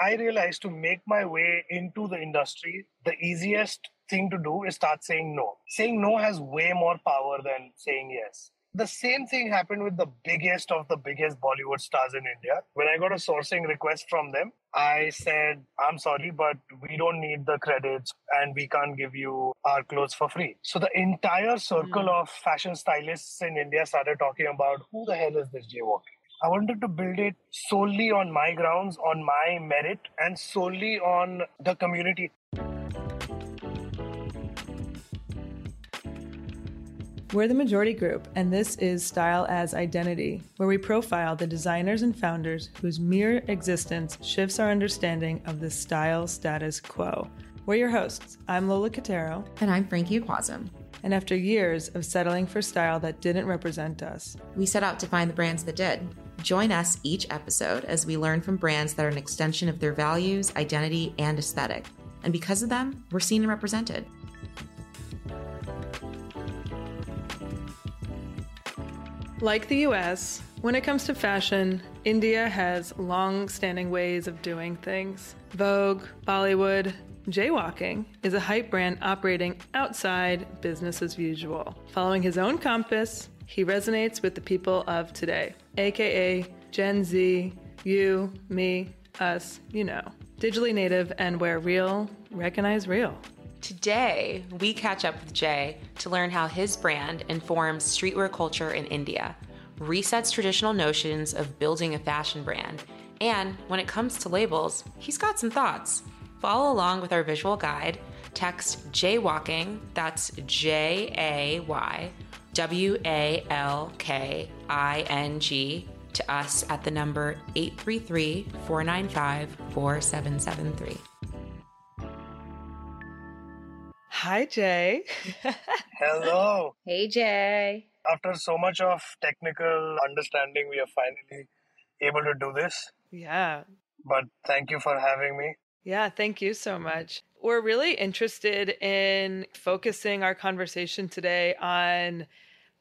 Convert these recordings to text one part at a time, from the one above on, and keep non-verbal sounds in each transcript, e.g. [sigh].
I realized to make my way into the industry, the easiest thing to do is start saying no. Saying no has way more power than saying yes. The same thing happened with the biggest of the biggest Bollywood stars in India. When I got a sourcing request from them, I said, I'm sorry, but we don't need the credits and we can't give you our clothes for free. So the entire circle mm. of fashion stylists in India started talking about who the hell is this jaywalking? I wanted to build it solely on my grounds, on my merit, and solely on the community. We're the Majority Group, and this is Style as Identity, where we profile the designers and founders whose mere existence shifts our understanding of the style status quo. We're your hosts. I'm Lola Catero. And I'm Frankie Quasm. And after years of settling for style that didn't represent us, we set out to find the brands that did. Join us each episode as we learn from brands that are an extension of their values, identity, and aesthetic. And because of them, we're seen and represented. Like the US, when it comes to fashion, India has long standing ways of doing things. Vogue, Bollywood, jaywalking is a hype brand operating outside business as usual. Following his own compass, he resonates with the people of today, aka Gen Z, you, me, us, you know. Digitally native and where real recognize real. Today, we catch up with Jay to learn how his brand informs streetwear culture in India, resets traditional notions of building a fashion brand, and when it comes to labels, he's got some thoughts. Follow along with our visual guide. Text Jaywalking, that's J A Y W A L K I N G, to us at the number 833 495 4773. Hi, Jay. [laughs] Hello. Hey, Jay. After so much of technical understanding, we are finally able to do this. Yeah. But thank you for having me. Yeah, thank you so much. We're really interested in focusing our conversation today on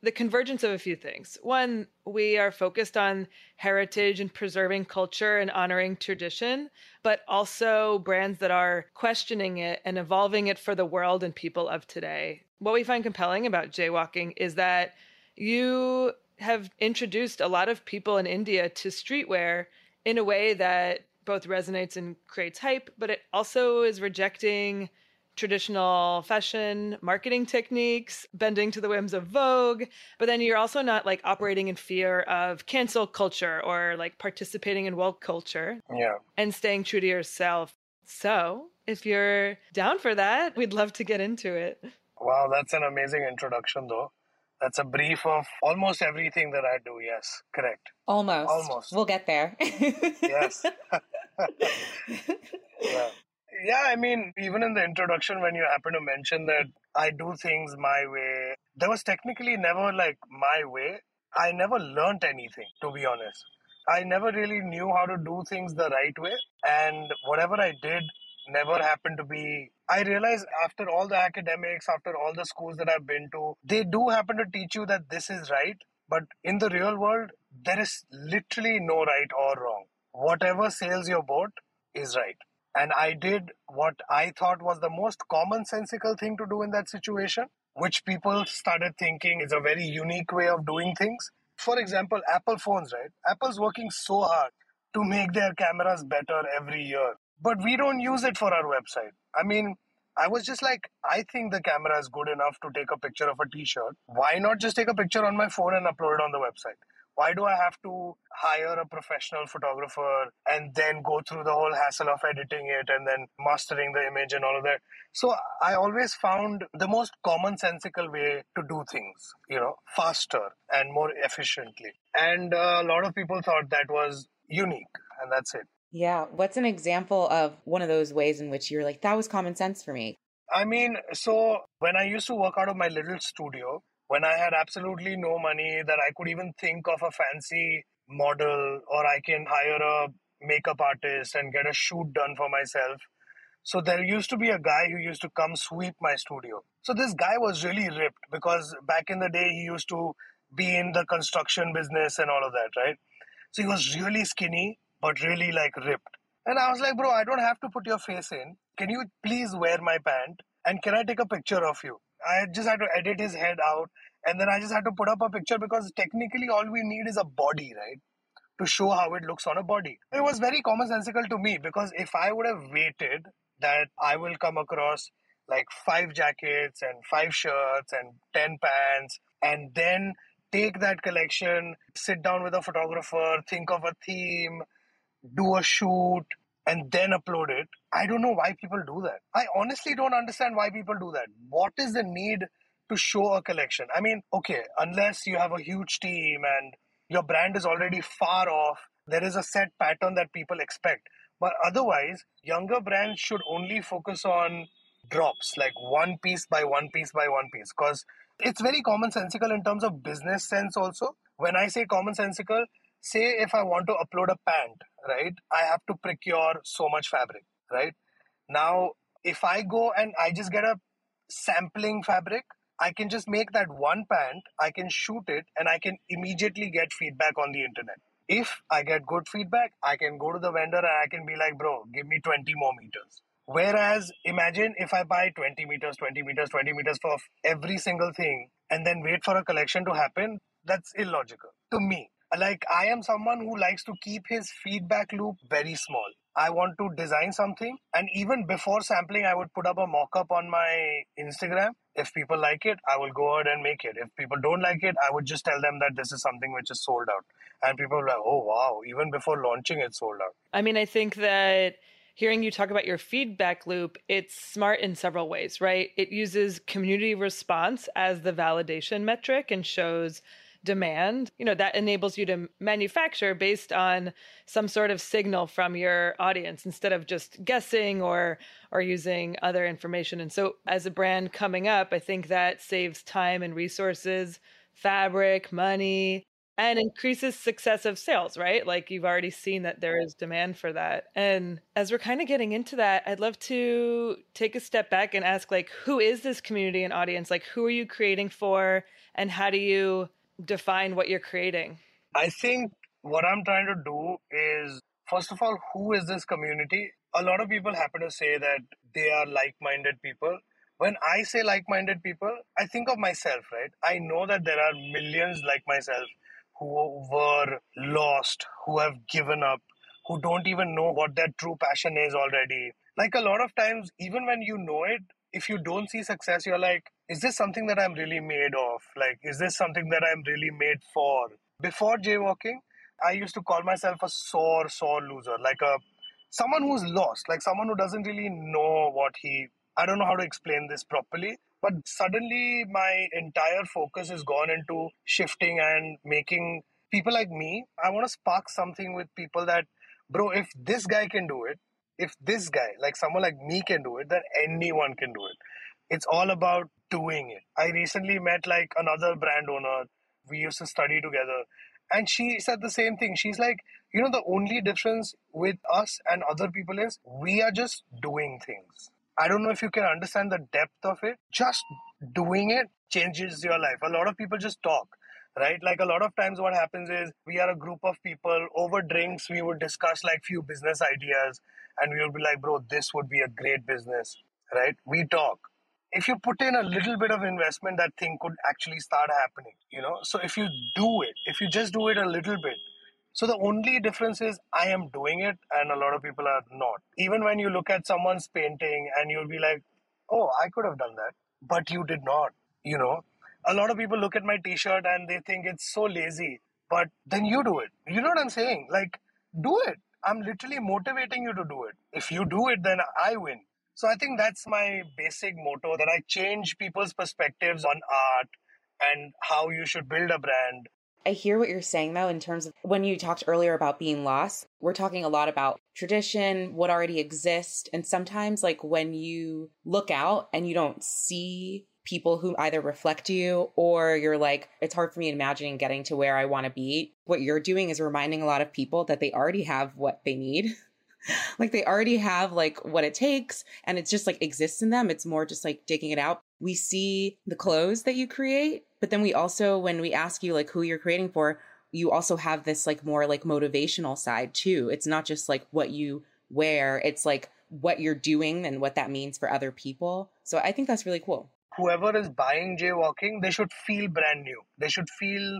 the convergence of a few things. One, we are focused on heritage and preserving culture and honoring tradition, but also brands that are questioning it and evolving it for the world and people of today. What we find compelling about jaywalking is that you have introduced a lot of people in India to streetwear in a way that both resonates and creates hype, but it also is rejecting traditional fashion marketing techniques, bending to the whims of Vogue, but then you're also not like operating in fear of cancel culture or like participating in woke culture. Yeah. And staying true to yourself. So, if you're down for that, we'd love to get into it. Wow, that's an amazing introduction though. That's a brief of almost everything that I do. Yes, correct. Almost. Almost. We'll get there. yes. [laughs] yeah yeah, I mean, even in the introduction, when you happen to mention that I do things my way, there was technically never like my way. I never learned anything, to be honest. I never really knew how to do things the right way. And whatever I did never happened to be. I realized after all the academics, after all the schools that I've been to, they do happen to teach you that this is right. But in the real world, there is literally no right or wrong. Whatever sails your boat is right. And I did what I thought was the most commonsensical thing to do in that situation, which people started thinking is a very unique way of doing things. For example, Apple phones, right? Apple's working so hard to make their cameras better every year, but we don't use it for our website. I mean, I was just like, I think the camera is good enough to take a picture of a t shirt. Why not just take a picture on my phone and upload it on the website? Why do I have to hire a professional photographer and then go through the whole hassle of editing it and then mastering the image and all of that? So I always found the most commonsensical way to do things, you know, faster and more efficiently. And a lot of people thought that was unique, and that's it. Yeah. What's an example of one of those ways in which you're like, that was common sense for me? I mean, so when I used to work out of my little studio, when I had absolutely no money that I could even think of a fancy model or I can hire a makeup artist and get a shoot done for myself. So there used to be a guy who used to come sweep my studio. So this guy was really ripped because back in the day he used to be in the construction business and all of that, right? So he was really skinny but really like ripped. And I was like, bro, I don't have to put your face in. Can you please wear my pant? And can I take a picture of you? I just had to edit his head out. And then I just had to put up a picture because technically all we need is a body, right? To show how it looks on a body. It was very commonsensical to me because if I would have waited that I will come across like five jackets and five shirts and 10 pants and then take that collection, sit down with a photographer, think of a theme, do a shoot, and then upload it. I don't know why people do that. I honestly don't understand why people do that. What is the need to show a collection? I mean, okay, unless you have a huge team and your brand is already far off, there is a set pattern that people expect. But otherwise, younger brands should only focus on drops, like one piece by one piece by one piece, because it's very commonsensical in terms of business sense also. When I say commonsensical, say if I want to upload a pant, right, I have to procure so much fabric, right? Now, if I go and I just get a sampling fabric, I can just make that one pant, I can shoot it, and I can immediately get feedback on the internet. If I get good feedback, I can go to the vendor and I can be like, bro, give me 20 more meters. Whereas, imagine if I buy 20 meters, 20 meters, 20 meters for every single thing and then wait for a collection to happen, that's illogical to me. Like, I am someone who likes to keep his feedback loop very small. I want to design something, and even before sampling, I would put up a mock up on my Instagram. If people like it, I will go ahead and make it. If people don't like it, I would just tell them that this is something which is sold out. And people are like, oh, wow, even before launching, it's sold out. I mean, I think that hearing you talk about your feedback loop, it's smart in several ways, right? It uses community response as the validation metric and shows demand, you know, that enables you to manufacture based on some sort of signal from your audience instead of just guessing or or using other information. And so as a brand coming up, I think that saves time and resources, fabric, money, and increases success of sales, right? Like you've already seen that there is demand for that. And as we're kind of getting into that, I'd love to take a step back and ask like who is this community and audience? Like who are you creating for and how do you define what you're creating? I think what I'm trying to do is, first of all, who is this community? A lot of people happen to say that they are like minded people. When I say like minded people, I think of myself, right? I know that there are millions like myself who were lost, who have given up, who don't even know what their true passion is already. Like a lot of times, even when you know it, if you don't see success, you're like, is this something that I'm really made of? Like, is this something that I'm really made for? Before jaywalking, I used to call myself a sore, sore loser, like a someone who's lost, like someone who doesn't really know what he. I don't know how to explain this properly, but suddenly my entire focus has gone into shifting and making people like me. I want to spark something with people that, bro, if this guy can do it, if this guy, like someone like me, can do it, then anyone can do it. It's all about doing it. I recently met like another brand owner. We used to study together. And she said the same thing. She's like, you know, the only difference with us and other people is we are just doing things. I don't know if you can understand the depth of it. Just doing it changes your life. A lot of people just talk right like a lot of times what happens is we are a group of people over drinks we would discuss like few business ideas and we would be like bro this would be a great business right we talk if you put in a little bit of investment that thing could actually start happening you know? So if you do it if you just do it a little bit so the only difference is i am doing it and a lot of people are not. Even when you look at someone's painting and you'll be like oh i could have done that but you did not you know? A lot of people look at my t-shirt and they think it's so lazy but then you do it. You know what i'm saying? Like do it. I'm literally motivating you to do it. If you do it then i win so I think that's my basic motto that I change people's perspectives on art and how you should build a brand. I hear what you're saying though, in terms of when you talked earlier about being lost, we're talking a lot about tradition, what already exists. And sometimes, like when you look out and you don't see people who either reflect you or you're like, it's hard for me imagining getting to where I want to be. What you're doing is reminding a lot of people that they already have what they need. [laughs] [laughs] like they already have like what it takes and it's just like exists in them. It's more just like digging it out. We see the clothes that you create, but then we also, when we ask you like who you're creating for, you also have this like more like motivational side too. It's not just like what you wear, it's like what you're doing and what that means for other people. So I think that's really cool. Whoever is buying jaywalking, they should feel brand new. They should feel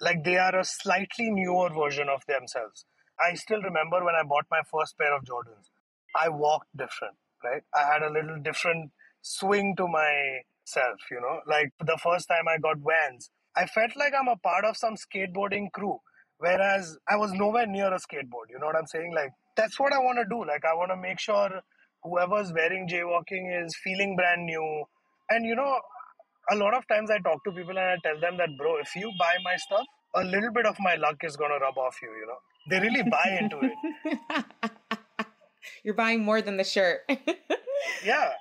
like they are a slightly newer version of themselves. I still remember when I bought my first pair of Jordans. I walked different, right? I had a little different swing to myself, you know. Like the first time I got Vans, I felt like I'm a part of some skateboarding crew, whereas I was nowhere near a skateboard. You know what I'm saying? Like that's what I want to do. Like I want to make sure whoever's wearing jaywalking is feeling brand new. And you know, a lot of times I talk to people and I tell them that, bro, if you buy my stuff, a little bit of my luck is gonna rub off you. You know, they really buy into it. [laughs] You're buying more than the shirt. [laughs] yeah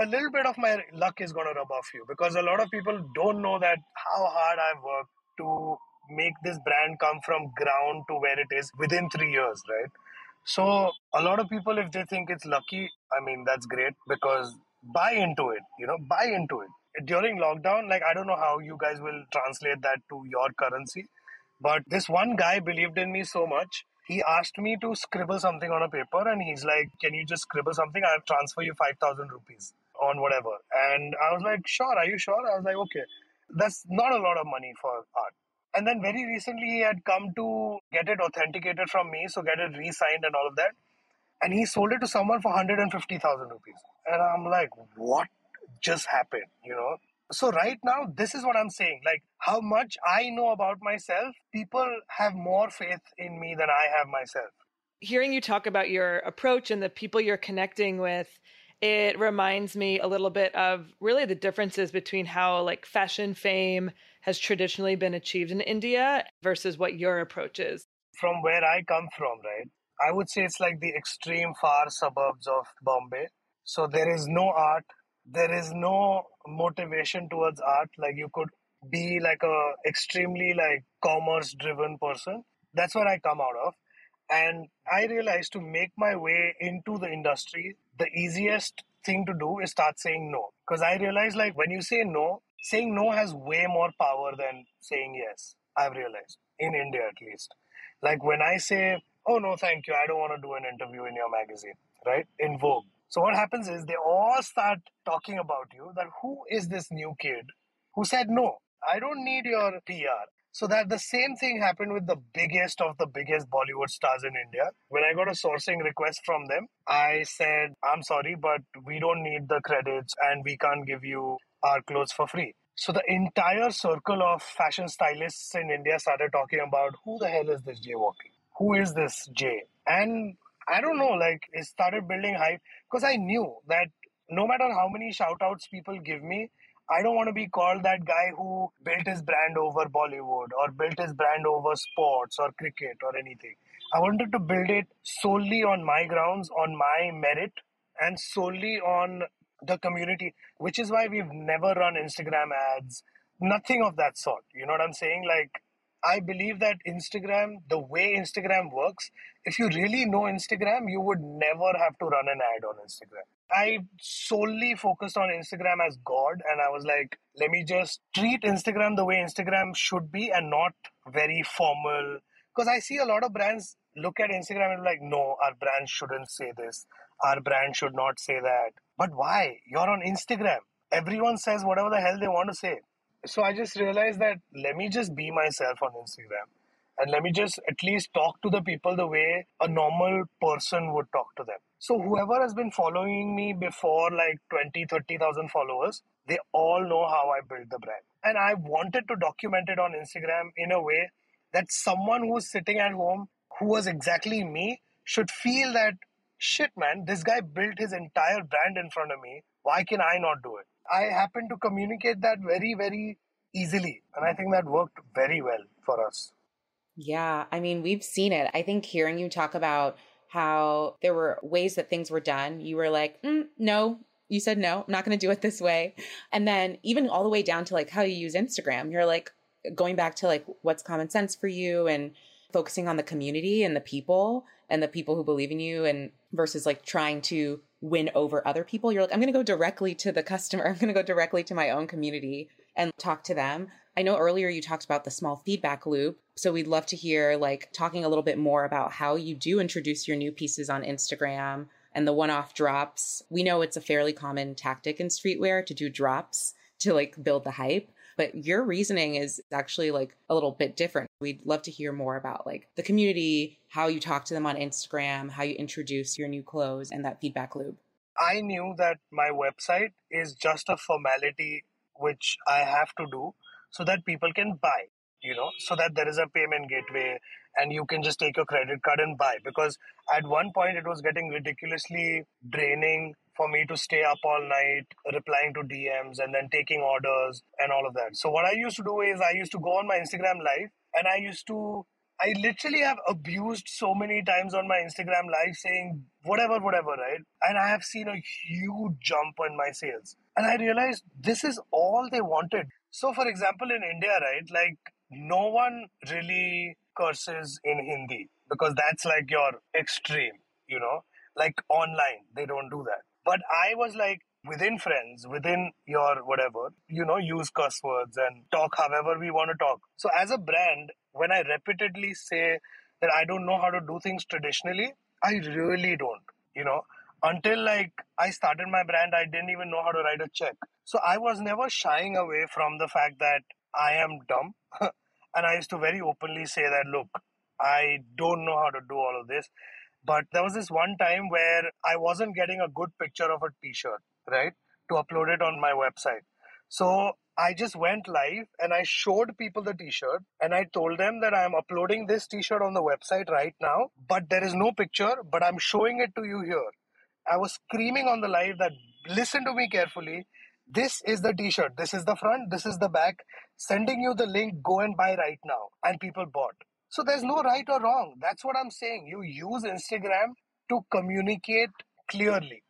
a little bit of my luck is going to rub off you because a lot of people don't know that how hard I've worked to make this brand come from ground to where it is within three years, right? So a lot of people, if they think it's lucky, I mean that's great because buy into it. You know, buy into it. During lockdown, like I don't know how you guys will translate that to your currency, but this one guy believed in me so much he asked me to scribble something on a paper and he's like, Can you just scribble something? I'll transfer you 5,000 rupees on whatever. And I was like, Sure, are you sure? I was like, Okay. That's not a lot of money for art. And then very recently he had come to get it authenticated from me, so get it re signed and all of that. And he sold it to someone for 150,000 rupees. And I'm like, What just happened? You know? So right now, this is what I'm saying. Like how much I know about myself, people have more faith in me than I have myself. Hearing you talk about your approach and the people you're connecting with, it reminds me a little bit of really the differences between how like fashion fame has traditionally been achieved in India versus what your approach is. From where I come from, right? I would say it's like the extreme far suburbs of Bombay. So there is no art, there is no motivation towards art. Like you could be like a extremely like commerce driven person. That's where i come out of. And i realized to make my way into the industry the easiest thing to do is start saying no. Because i realized like when you say no saying no has way more power than saying yes i've realized in india at least. Like when i say oh no thank you. I don't want to do an interview in your magazine right? In vogue so what happens is they all start talking about you that who is this new kid who said no, I don't need your PR. So that the same thing happened with the biggest of the biggest Bollywood stars in India. When I got a sourcing request from them, I said, I'm sorry, but we don't need the credits and we can't give you our clothes for free. So the entire circle of fashion stylists in India started talking about who the hell is this jaywalking? Who is this Jay? And I don't know, like it started building hype because I knew that no matter how many shout outs people give me, I don't want to be called that guy who built his brand over Bollywood or built his brand over sports or cricket or anything. I wanted to build it solely on my grounds, on my merit, and solely on the community, which is why we've never run Instagram ads, nothing of that sort. You know what I'm saying? Like, I believe that Instagram, the way Instagram works, if you really know Instagram, you would never have to run an ad on Instagram. I solely focused on Instagram as God, and I was like, let me just treat Instagram the way Instagram should be and not very formal. Because I see a lot of brands look at Instagram and like, no, our brand shouldn't say this, our brand should not say that. But why? You're on Instagram. Everyone says whatever the hell they want to say. So I just realized that let me just be myself on Instagram and let me just at least talk to the people the way a normal person would talk to them. So whoever has been following me before like 20, 30,000 followers, they all know how I built the brand. And I wanted to document it on Instagram in a way that someone who's sitting at home who was exactly me should feel that shit man, this guy built his entire brand in front of me. Why can I not do it? I happen to communicate that very, very easily. And I think that worked very well for us. Yeah. I mean, we've seen it. I think hearing you talk about how there were ways that things were done, you were like, mm, no, you said no, I'm not going to do it this way. And then even all the way down to like how you use Instagram, you're like going back to like what's common sense for you and focusing on the community and the people and the people who believe in you and versus like trying to win over other people. You're like, I'm going to go directly to the customer. [laughs] I'm going to go directly to my own community and talk to them. I know earlier you talked about the small feedback loop. So we'd love to hear like talking a little bit more about how you do introduce your new pieces on Instagram and the one off drops. We know it's a fairly common tactic in streetwear to do drops to like build the hype. But your reasoning is actually like a little bit different. We'd love to hear more about like the community, how you talk to them on Instagram, how you introduce your new clothes and that feedback loop. I knew that my website is just a formality which I have to do so that people can buy you know so that there is a payment gateway and you can just take your credit card and buy because at one point it was getting ridiculously draining for me to stay up all night replying to dms and then taking orders and all of that so what i used to do is i used to go on my instagram live and i used to I literally have abused so many times on my Instagram live saying whatever, whatever, right? And I have seen a huge jump in my sales. And I realized this is all they wanted. So, for example, in India, right, like no one really curses in Hindi because that's like your extreme, you know, like online, they don't do that. But I was like, within friends, within your whatever, you know, use curse words and talk however we want to talk. So, as a brand, when I repeatedly say that I don't know how to do things traditionally, I really don't, you know. Until like I started my brand, I didn't even know how to write a check. So I was never shying away from the fact that I am dumb. [laughs] and I used to very openly say that, look, I don't know how to do all of this. But there was this one time where I wasn't getting a good picture of a t shirt, right? To upload it on my website. So I just went live and I showed people the t-shirt and I told them that I'm uploading this t-shirt on the website right now, but there is no picture, but I'm showing it to you here. I was screaming on the live that listen to me carefully. This is the t-shirt. This is the front. This is the back. Sending you the link. Go and buy right now. And people bought. So there's no right or wrong. That's what I'm saying. You use Instagram to communicate clearly.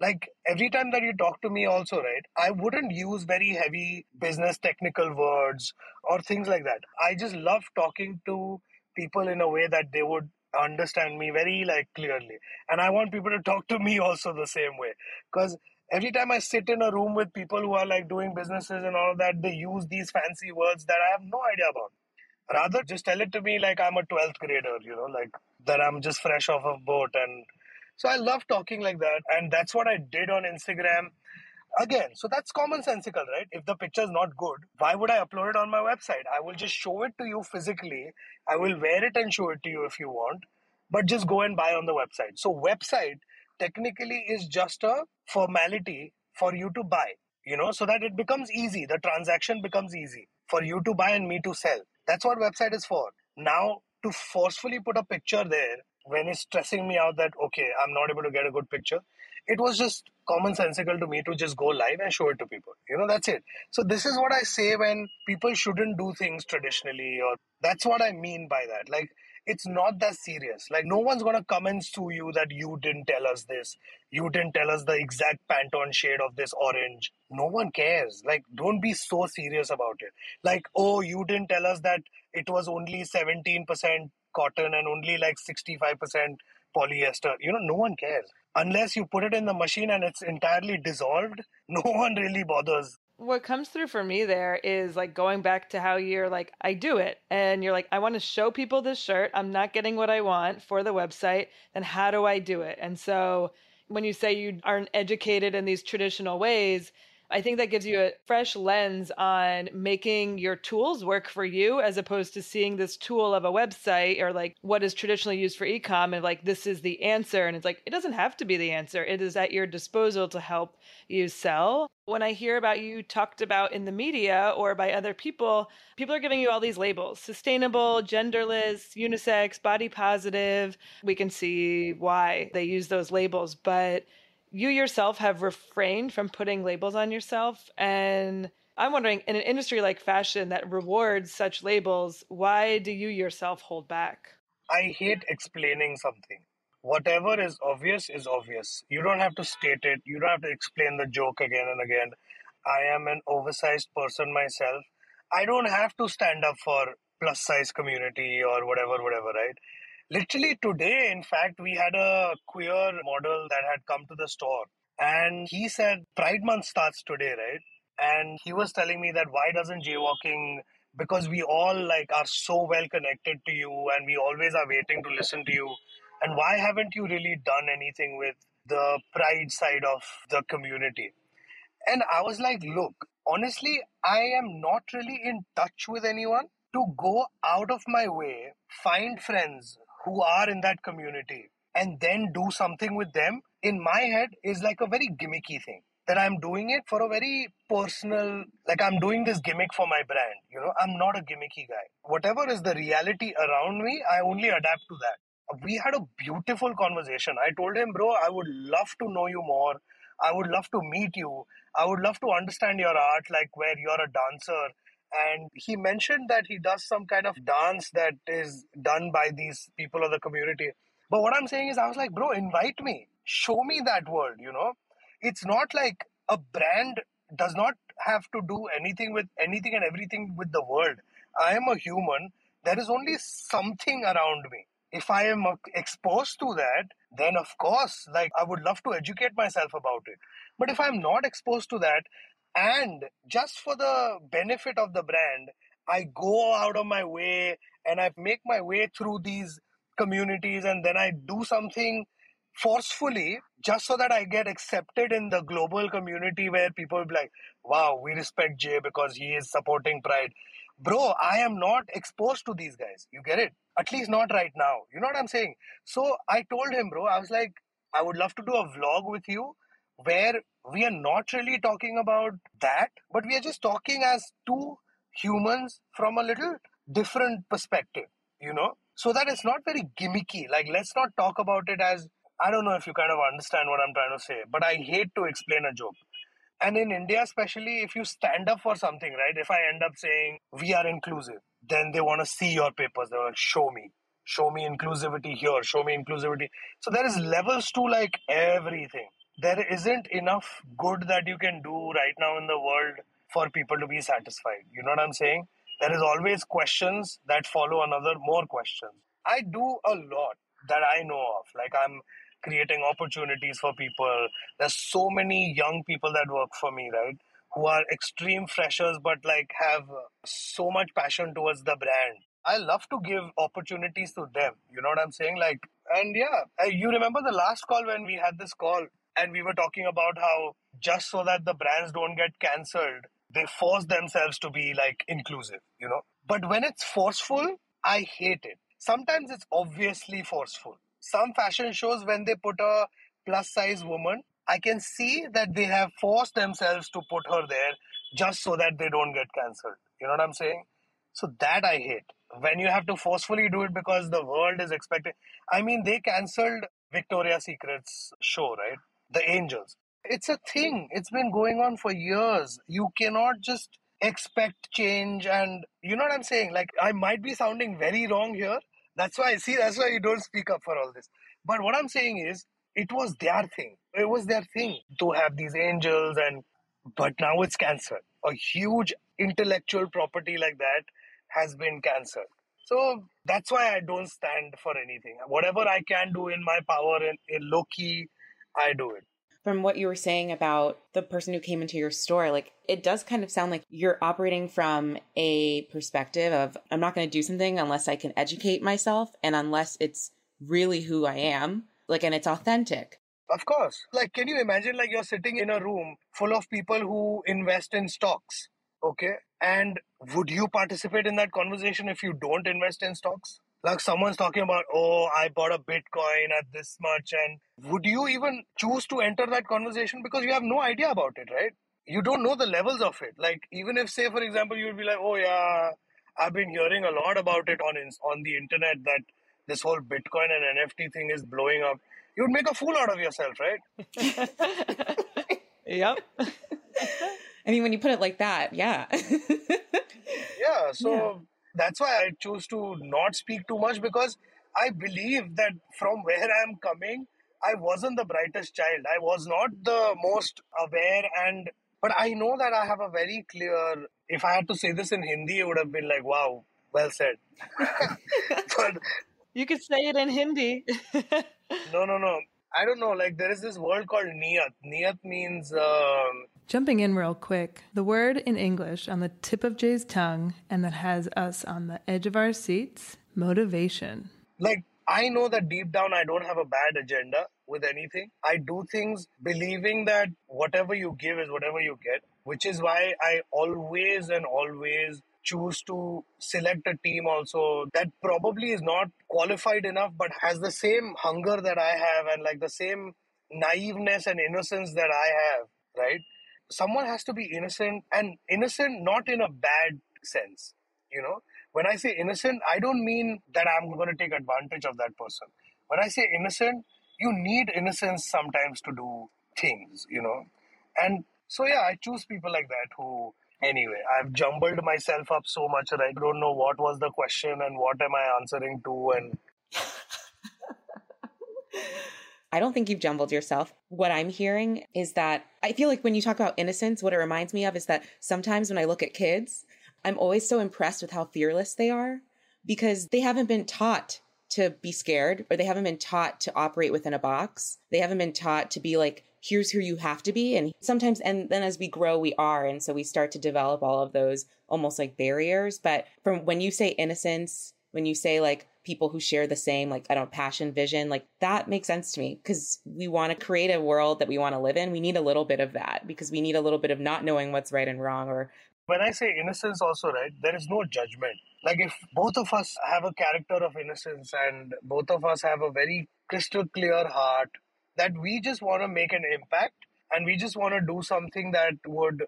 Like every time that you talk to me also right i wouldn't use very heavy business technical words or things like that. I just love talking to people in a way that they would understand me very like clearly. And i want people to talk to me also the same way. Because every time i sit in a room with people who are like doing businesses and all of that they use these fancy words that i have no idea about rather just tell it to me like i'm a 12th grader you know like that i'm just fresh off a boat and so I love talking like that. And that's what I did on Instagram. Again, so that's commonsensical, right? If the picture is not good, why would I upload it on my website? I will just show it to you physically. I will wear it and show it to you if you want, but just go and buy on the website. So, website technically is just a formality for you to buy, you know, so that it becomes easy. The transaction becomes easy for you to buy and me to sell. That's what website is for. Now, to forcefully put a picture there when it's stressing me out that okay i'm not able to get a good picture it was just commonsensical to me to just go live and show it to people you know that's it so this is what i say when people shouldn't do things traditionally or that's what i mean by that like it's not that serious like no one's gonna come and sue you that you didn't tell us this you didn't tell us the exact pantone shade of this orange no one cares like don't be so serious about it like oh you didn't tell us that it was only 17% cotton and only like 65% polyester. You know, no one cares. Unless you put it in the machine and it's entirely dissolved, [laughs] no one really bothers. What comes through for me there is like going back to how you're like, I do it. And you're like, I want to show people this shirt. I'm not getting what I want for the website. Then how do I do it? And so when you say you aren't educated in these traditional ways, I think that gives you a fresh lens on making your tools work for you as opposed to seeing this tool of a website or like what is traditionally used for ecom and like this is the answer. And it's like, it doesn't have to be the answer. It is at your disposal to help you sell. When I hear about you talked about in the media or by other people, people are giving you all these labels sustainable, genderless, unisex, body positive. We can see why they use those labels, but you yourself have refrained from putting labels on yourself. And i'm wondering in an industry like fashion that rewards such labels why do you yourself hold back? I hate explaining something. Whatever is obvious is obvious. You don't have to state it. You don't have to explain the joke again and again. I am an oversized person myself. I don't have to stand up for plus size community or whatever whatever right Literally today, in fact, we had a queer model that had come to the store. And he said, Pride Month starts today, right? And he was telling me that why doesn't jaywalking because we all like are so well connected to you and we always are waiting to listen to you and why haven't you really done anything with the pride side of the community and i was like look honestly i am not really in touch with anyone to go out of my way find friends who are in that community and then do something with them in my head is like a very gimmicky thing that I'm doing it for a very personal, like I'm doing this gimmick for my brand. You know, I'm not a gimmicky guy. Whatever is the reality around me, I only adapt to that. We had a beautiful conversation. I told him, bro, I would love to know you more. I would love to meet you. I would love to understand your art, like where you're a dancer. And he mentioned that he does some kind of dance that is done by these people of the community. But what I'm saying is, I was like, bro, invite me. Show me that world, you know? it's not like a brand does not have to do anything with anything and everything with the world. I am a human. There is only something around me. If I am uh, exposed to that, then of course, like I would love to educate myself about it. But if I'm not exposed to that, and just for the benefit of the brand, I go out of my way and I make my way through these communities and then I do something forcefully just so that I get accepted in the global community where people be like, wow, we respect Jay because he is supporting Pride. Bro, I am not exposed to these guys. You get it? At least not right now. You know what I'm saying? So I told him, bro, I was like, I would love to do a vlog with you where we are not really talking about that, but we are just talking as two humans from a little different perspective, you know? So that it's not very gimmicky. Like, let's not talk about it as I don't know if you kind of understand what I'm trying to say, but I hate to explain a joke. And in India, especially, if you stand up for something, right? If I end up saying we are inclusive, then they want to see your papers. They want to show me, show me inclusivity here, show me inclusivity. So there is levels to like everything. There isn't enough good that you can do right now in the world for people to be satisfied. You know what I'm saying? There is always questions that follow another more questions. I do a lot that I know of. Like I'm creating opportunities for people. There's so many young people that work for me, right? Who are extreme freshers, but like have so much passion towards the brand. I love to give opportunities to them. You know what I'm saying? Like, and yeah, you remember the last call when we had this call and we were talking about how just so that the brands don't get cancelled, they force themselves to be like inclusive, you know? But when it's forceful, I hate it. Sometimes it's obviously forceful. Some fashion shows when they put a plus size woman i can see that they have forced themselves to put her there just so that they don't get cancelled. You know what i'm saying? So that i hate. When you have to forcefully do it because the world is expecting i mean they cancelled victoria's secret's show right the angels it's a thing it's been going on for years you cannot just expect change and you know what i'm saying like i might be sounding very wrong here that's why, I see, that's why you don't speak up for all this. But what I'm saying is, it was their thing. It was their thing to have these angels, and but now it's cancer. A huge intellectual property like that has been cancelled. So that's why I don't stand for anything. Whatever I can do in my power in, in low key, I do it from what you were saying about the person who came into your store, like it does kind of sound like you're operating from a perspective of I'm not going to do something unless I can educate myself and unless it's really who I am, like, and it's authentic. Of course. Like, can you imagine, like, you're sitting in a room full of people who invest in stocks, okay? And would you participate in that conversation if you don't invest in stocks? Like someone's talking about oh i bought a bitcoin at this much and would you even choose to enter that conversation? Because you have no idea about it right? You don't know the levels of it. Like even if say for example you would be like oh yeah i've been hearing a lot about it on on the internet that this whole bitcoin and nft thing is blowing up you would make a fool out of yourself right? [laughs] Yep. [laughs] I mean when you put it like that yeah. [laughs] Yeah so yeah that's why I choose to not speak too much because I believe that from where I'm coming, I wasn't the brightest child. I was not the most aware and but I know that I have a very clear if I had to say this in Hindi, it would have been like, wow, well said. [laughs] but you could say it in Hindi. [laughs] no, no, no. I don't know. Like there is this word called niyat. Niyat means um, Jumping in real quick, the word in English on the tip of Jay's tongue and that has us on the edge of our seats motivation. Like, I know that deep down I don't have a bad agenda with anything. I do things believing that whatever you give is whatever you get, which is why I always and always choose to select a team also that probably is not qualified enough but has the same hunger that I have and like the same naiveness and innocence that I have, right? Someone has to be innocent and innocent not in a bad sense, you know? When I say innocent, I don't mean that I'm going to take advantage of that person. When I say innocent, you need innocence sometimes to do things, you know? And so, yeah, I choose people like that who, anyway, I've jumbled myself up so much that I don't know what was the question and what am I answering to. And [laughs] I don't think you've jumbled yourself. What I'm hearing is that I feel like when you talk about innocence, what it reminds me of is that sometimes when I look at kids, I'm always so impressed with how fearless they are because they haven't been taught to be scared or they haven't been taught to operate within a box. They haven't been taught to be like, here's who you have to be. And sometimes, and then as we grow, we are. And so we start to develop all of those almost like barriers. But from when you say innocence, when you say like people who share the same, like, I don't passion, vision, like that makes sense to me because we want to create a world that we want to live in. We need a little bit of that because we need a little bit of not knowing what's right and wrong or when I say innocence, also, right, there is no judgment. Like, if both of us have a character of innocence and both of us have a very crystal clear heart, that we just want to make an impact and we just want to do something that would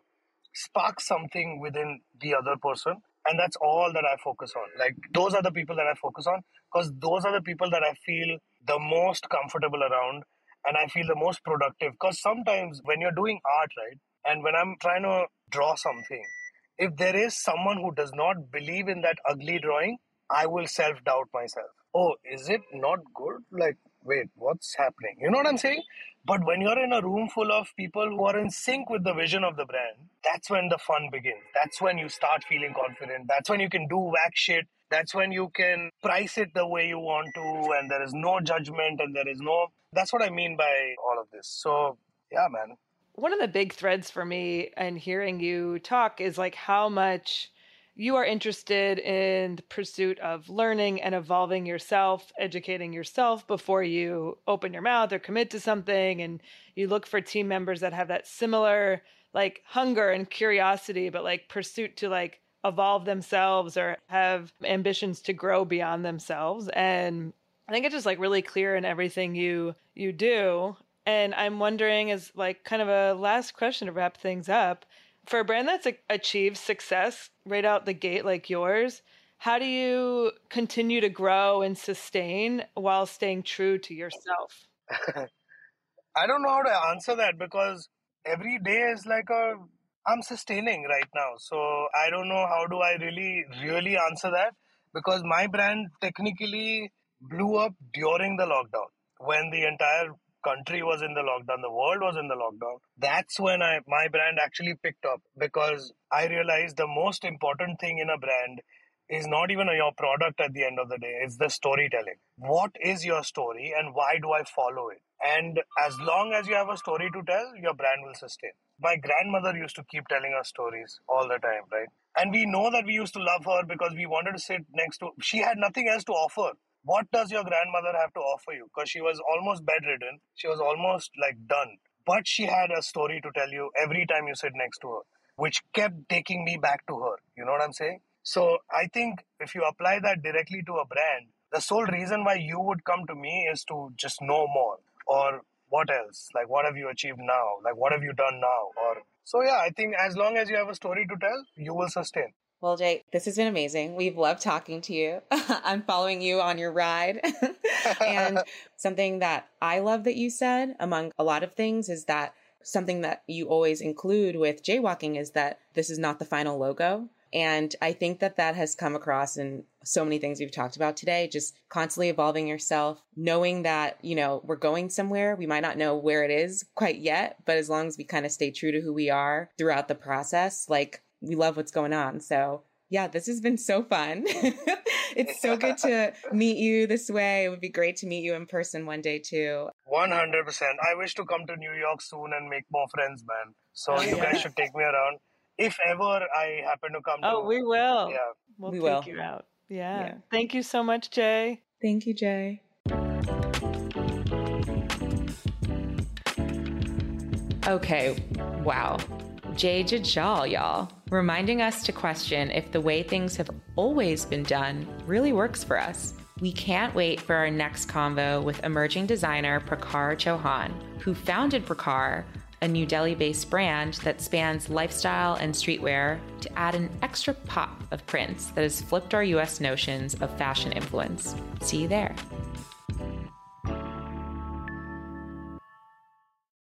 spark something within the other person. And that's all that I focus on. Like, those are the people that I focus on because those are the people that I feel the most comfortable around and I feel the most productive. Because sometimes when you're doing art, right, and when I'm trying to draw something, if there is someone who does not believe in that ugly drawing, I will self doubt myself. Oh, is it not good? Like, wait, what's happening? You know what I'm saying? But when you're in a room full of people who are in sync with the vision of the brand, that's when the fun begins. That's when you start feeling confident. That's when you can do whack shit. That's when you can price it the way you want to, and there is no judgment, and there is no. That's what I mean by all of this. So, yeah, man one of the big threads for me and hearing you talk is like how much you are interested in the pursuit of learning and evolving yourself, educating yourself before you open your mouth or commit to something. And you look for team members that have that similar like hunger and curiosity, but like pursuit to like evolve themselves or have ambitions to grow beyond themselves. And I think it's just like really clear in everything you you do. And I'm wondering, as like kind of a last question to wrap things up, for a brand that's achieved success right out the gate like yours, how do you continue to grow and sustain while staying true to yourself? [laughs] I don't know how to answer that because every day is like a I'm sustaining right now. So I don't know how do I really really answer that because my brand technically blew up during the lockdown when the entire country was in the lockdown, the world was in the lockdown. That's when I my brand actually picked up because I realized the most important thing in a brand is not even your product at the end of the day, it's the storytelling. What is your story and why do I follow it? And as long as you have a story to tell, your brand will sustain. My grandmother used to keep telling us stories all the time, right? And we know that we used to love her because we wanted to sit next to she had nothing else to offer what does your grandmother have to offer you? Because she was almost bedridden, she was almost like done. But she had a story to tell you every time you sit next to her, which kept taking me back to her. You know what I'm saying? So I think if you apply that directly to a brand, the sole reason why you would come to me is to just know more or what else? Like, what have you achieved now? Like, what have you done now? Or so, yeah, I think as long as you have a story to tell, you will sustain. Well, Jay, this has been amazing. We've loved talking to you. [laughs] I'm following you on your ride. [laughs] and [laughs] something that I love that you said, among a lot of things, is that something that you always include with jaywalking is that this is not the final logo. And I think that that has come across in so many things we've talked about today, just constantly evolving yourself, knowing that, you know, we're going somewhere. We might not know where it is quite yet, but as long as we kind of stay true to who we are throughout the process, like we love what's going on. So yeah, this has been so fun. [laughs] it's so good to [laughs] meet you this way. It would be great to meet you in person one day too. 100%. I wish to come to New York soon and make more friends, man. So oh, you guys should take me around. If ever I happen to come Oh, to we will. Yeah. We'll We take will. you out. Yeah. Yeah. Thank you so much, Jay. Thank you, Jay. Okay, wow. Jay Jajal, y'all, reminding us to question if the way things have always been done really works for us. We can't wait for our next convo with emerging designer Prakar Chauhan, who founded Prakar, a New Delhi based brand that spans lifestyle and streetwear to add an extra pop of prints that has flipped our US notions of fashion influence. See you there.